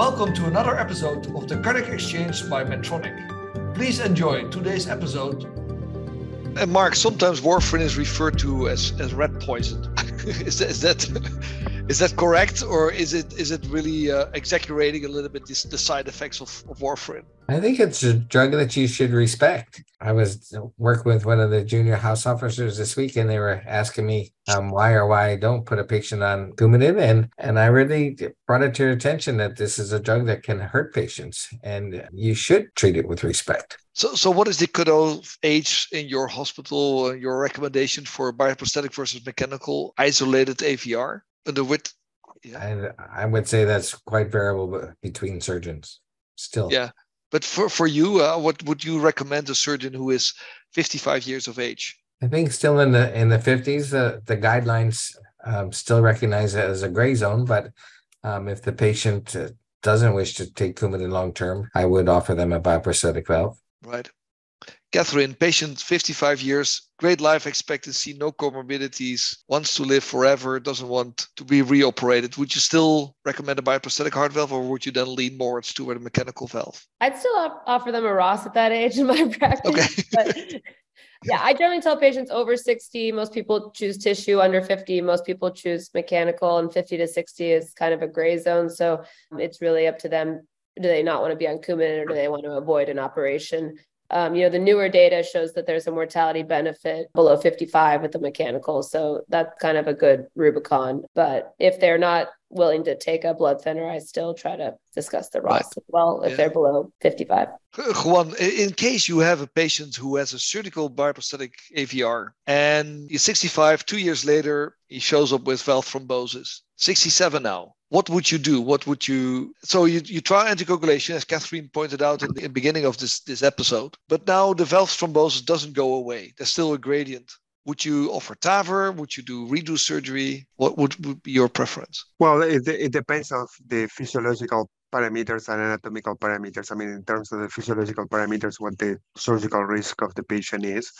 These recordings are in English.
Welcome to another episode of the Cardiac Exchange by Medtronic. Please enjoy today's episode. And Mark, sometimes warfarin is referred to as, as rat poison. is, that, is that is that correct, or is it is it really uh, exaggerating a little bit this, the side effects of, of warfarin? I think it's a drug that you should respect. I was working with one of the junior house officers this week, and they were asking me um, why or why I don't put a patient on Coumadin, and and I really brought it to your attention that this is a drug that can hurt patients, and you should treat it with respect. So, so what is the cutoff age in your hospital? Uh, your recommendation for bioprosthetic versus mechanical isolated AVR? Under width. Yeah. I, I would say that's quite variable between surgeons. Still. Yeah, but for for you, uh, what would you recommend a surgeon who is 55 years of age? I think still in the in the 50s, the the guidelines um, still recognize it as a gray zone. But um, if the patient uh, doesn't wish to take Coumadin long term, I would offer them a bioprosthetic valve. Right. Katherine, patient 55 years, great life expectancy, no comorbidities, wants to live forever, doesn't want to be reoperated. Would you still recommend a bioprosthetic heart valve or would you then lean more toward a mechanical valve? I'd still offer them a Ross at that age in my practice. Okay. but yeah, I generally tell patients over 60, most people choose tissue, under 50, most people choose mechanical, and 50 to 60 is kind of a gray zone. So it's really up to them. Do they not want to be on Coumadin or do they want to avoid an operation? Um, you know, the newer data shows that there's a mortality benefit below 55 with the mechanical. So that's kind of a good Rubicon. But if they're not willing to take a blood thinner, I still try to discuss the Ross right. as well if yeah. they're below 55. Juan, in case you have a patient who has a surgical bioprosthetic AVR and he's 65, two years later, he shows up with valve thrombosis, 67 now what would you do? What would you? So you, you try anticoagulation, as Katherine pointed out in the beginning of this this episode. But now the valve thrombosis doesn't go away. There's still a gradient. Would you offer TAVR? Would you do redo surgery? What would, would be your preference? Well, it, it depends on the physiological parameters and anatomical parameters. I mean, in terms of the physiological parameters, what the surgical risk of the patient is.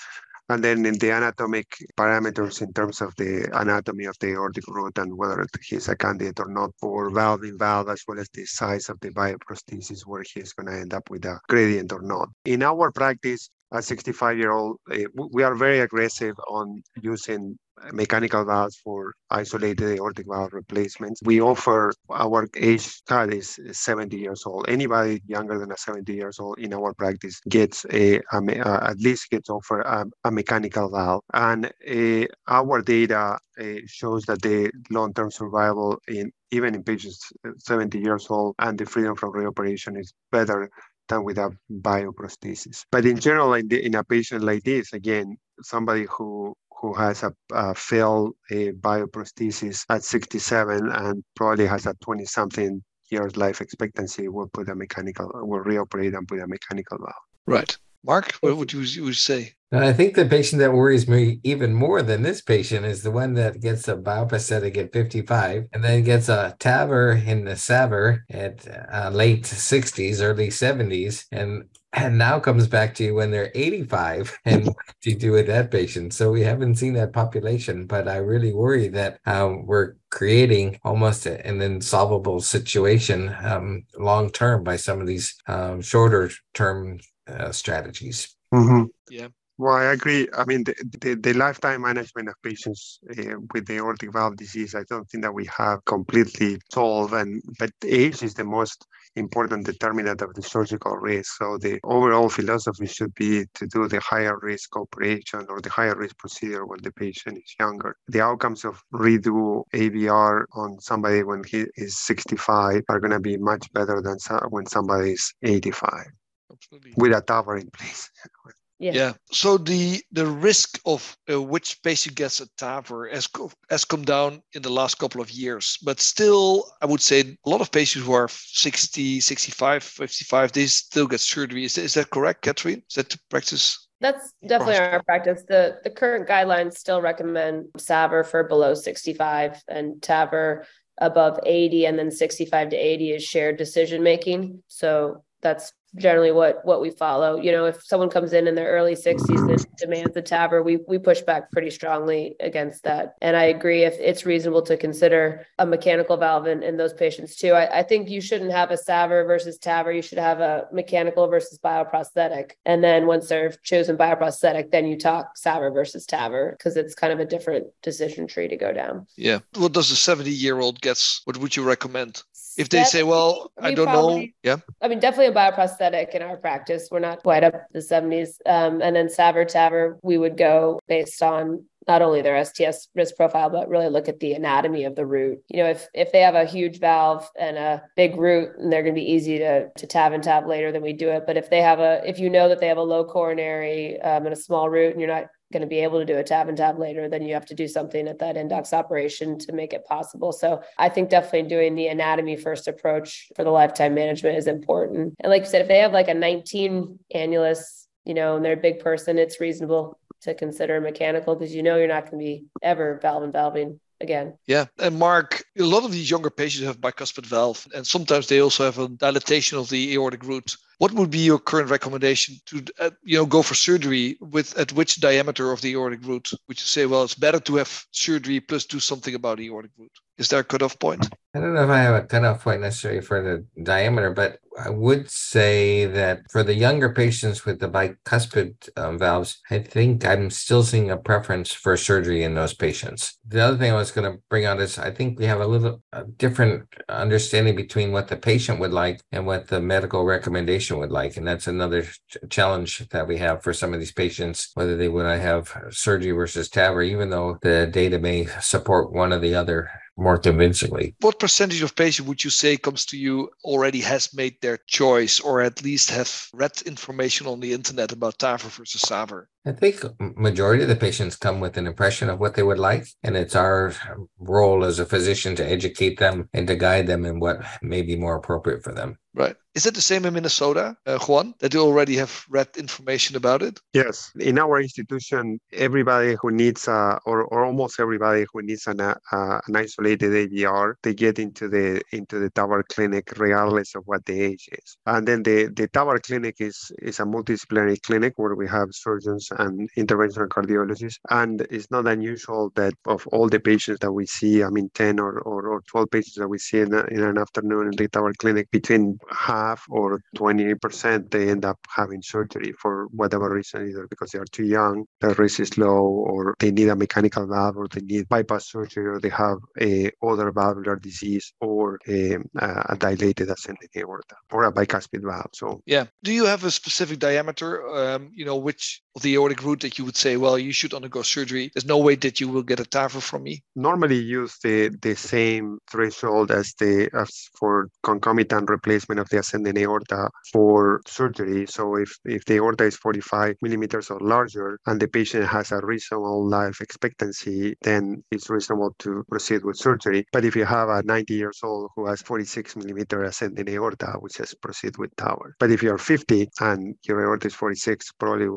And then in the anatomic parameters in terms of the anatomy of the aortic root and whether he's a candidate or not for valve in valve, as well as the size of the bioprosthesis, where he's going to end up with a gradient or not. In our practice, a 65 year old, uh, we are very aggressive on using mechanical valves for isolated aortic valve replacements. We offer our age cut is 70 years old. Anybody younger than a 70 years old in our practice gets a, a uh, at least gets offered a, a mechanical valve. And uh, our data uh, shows that the long-term survival in even in patients 70 years old and the freedom from reoperation is better than with a bioprosthesis. But in general, in, the, in a patient like this, again, somebody who who has a, a failed a bioprosthesis at 67 and probably has a 20 something years life expectancy will put a mechanical will reoperate and put a mechanical valve. Right. Mark what would you, you say? I think the patient that worries me even more than this patient is the one that gets a bioprosthetic at 55 and then gets a TAVR in the SAVR at uh, late 60s, early 70s, and and now comes back to you when they're 85 and what do you do with that patient so we haven't seen that population but i really worry that um, we're creating almost an insolvable situation um, long term by some of these um, shorter term uh, strategies mm-hmm. yeah well, I agree. I mean, the, the, the lifetime management of patients uh, with the aortic valve disease, I don't think that we have completely solved. And but age is the most important determinant of the surgical risk. So the overall philosophy should be to do the higher risk operation or the higher risk procedure when the patient is younger. The outcomes of redo AVR on somebody when he is 65 are going to be much better than when somebody is 85 Absolutely. with a TAVR in place. Yeah. yeah. So the the risk of uh, which patient gets a TAVR has has come down in the last couple of years, but still, I would say a lot of patients who are 60, 65, 55, they still get surgery. Is, is that correct, Katherine? Is that the practice? That's definitely our practice. The the current guidelines still recommend SAVR for below 65 and TAVR above 80, and then 65 to 80 is shared decision making. So that's generally what what we follow. You know, if someone comes in in their early 60s and demands a TAVR, we we push back pretty strongly against that. And I agree if it's reasonable to consider a mechanical valve in, in those patients too. I, I think you shouldn't have a SAVR versus TAVR. You should have a mechanical versus bioprosthetic. And then once they're chosen bioprosthetic, then you talk SAVR versus TAVR because it's kind of a different decision tree to go down. Yeah. What does a 70 year old gets? What would you recommend? If they say, well, I don't probably, know. Yeah. I mean, definitely a bioprosthetic in our practice. We're not quite up the 70s. Um, and then SAVR TAVR, we would go based on not only their STS risk profile, but really look at the anatomy of the root. You know, if if they have a huge valve and a big root, and they're going to be easy to to TAV and TAV later, then we do it. But if they have a, if you know that they have a low coronary um, and a small root, and you're not going to be able to do a TAV and TAV later, then you have to do something at that index operation to make it possible. So I think definitely doing the anatomy first approach for the lifetime management is important. And like you said, if they have like a 19 annulus, you know, and they're a big person, it's reasonable to consider mechanical because you know you're not going to be ever valve and valving again. Yeah, and Mark, a lot of these younger patients have bicuspid valve, and sometimes they also have a dilatation of the aortic root. What would be your current recommendation to, uh, you know, go for surgery with at which diameter of the aortic root? Would you say, well, it's better to have surgery plus do something about the aortic root? Is there a cutoff point? I don't know if I have a cutoff point necessarily for the diameter, but I would say that for the younger patients with the bicuspid um, valves, I think I'm still seeing a preference for surgery in those patients. The other thing I was going to bring out is I think we have a little a different understanding between what the patient would like and what the medical recommendation would like. And that's another ch- challenge that we have for some of these patients, whether they would have surgery versus TAVR, even though the data may support one or the other more convincingly. What percentage of patients would you say comes to you already has made their choice or at least have read information on the internet about TAVR versus SAVR? I think majority of the patients come with an impression of what they would like, and it's our role as a physician to educate them and to guide them in what may be more appropriate for them. Right. Is it the same in Minnesota, uh, Juan, that you already have read information about it? Yes. In our institution, everybody who needs, uh, or, or almost everybody who needs an, uh, an isolated AVR, they get into the into the TAVR clinic regardless of what the age is. And then the, the TAVR clinic is, is a multidisciplinary clinic where we have surgeons and interventional cardiologists. And it's not unusual that of all the patients that we see, I mean, 10 or, or, or 12 patients that we see in, a, in an afternoon in the TAVR clinic, between half or 20%, they end up having surgery for whatever reason, either because they are too young, their risk is low, or they need a mechanical valve, or they need bypass surgery, or they have a other valvular disease, or a, a dilated ascending aorta, or a bicuspid valve. So yeah, do you have a specific diameter? Um, you know, which the aortic root that you would say, well, you should undergo surgery? There's no way that you will get a TAVR from me. Normally, use the the same threshold as the as for concomitant replacement of the ascending aorta for surgery. So if if the aorta is 45 millimeters or larger and the patient has a reasonable life expectancy, then it's reasonable to proceed with surgery. But if you have a 90 years old who has 46 millimeter ascending aorta, we just proceed with TAVR. But if you're 50 and your aorta is 46, probably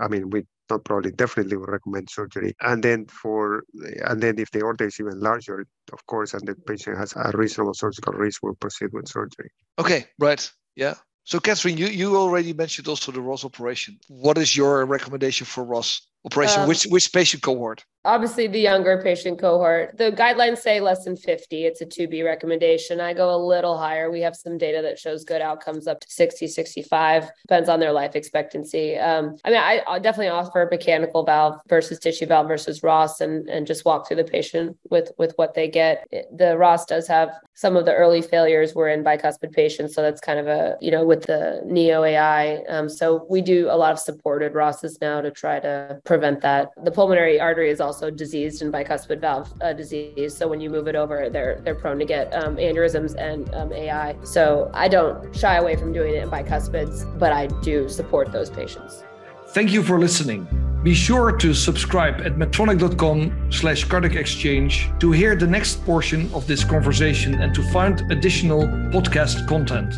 I mean, we not probably definitely would recommend surgery. And then for and then if the aorta is even larger, of course, and the patient has a reasonable surgical risk, we'll proceed with surgery. Okay, right. Yeah. So Katherine, you, you already mentioned also the Ross operation. What is your recommendation for Ross operation? Um, which which patient cohort? obviously the younger patient cohort. The guidelines say less than 50 it's a 2b recommendation. I go a little higher. We have some data that shows good outcomes up to 60 65 depends on their life expectancy. Um, i mean I, will definitely offer mechanical valve versus tissue valve versus ross and, and just walk through the patient with with what they get. The ross does have some of the early failures were in bicuspid patients so that's kind of a you know with the neo ai um, so we do a lot of supported rosses now to try to prevent that the pulmonary artery is also also diseased and bicuspid valve uh, disease. So when you move it over, they're they're prone to get um, aneurysms and um, AI. So I don't shy away from doing it in bicuspids, but I do support those patients. Thank you for listening. Be sure to subscribe at medtronic.com slash cardiac exchange to hear the next portion of this conversation and to find additional podcast content.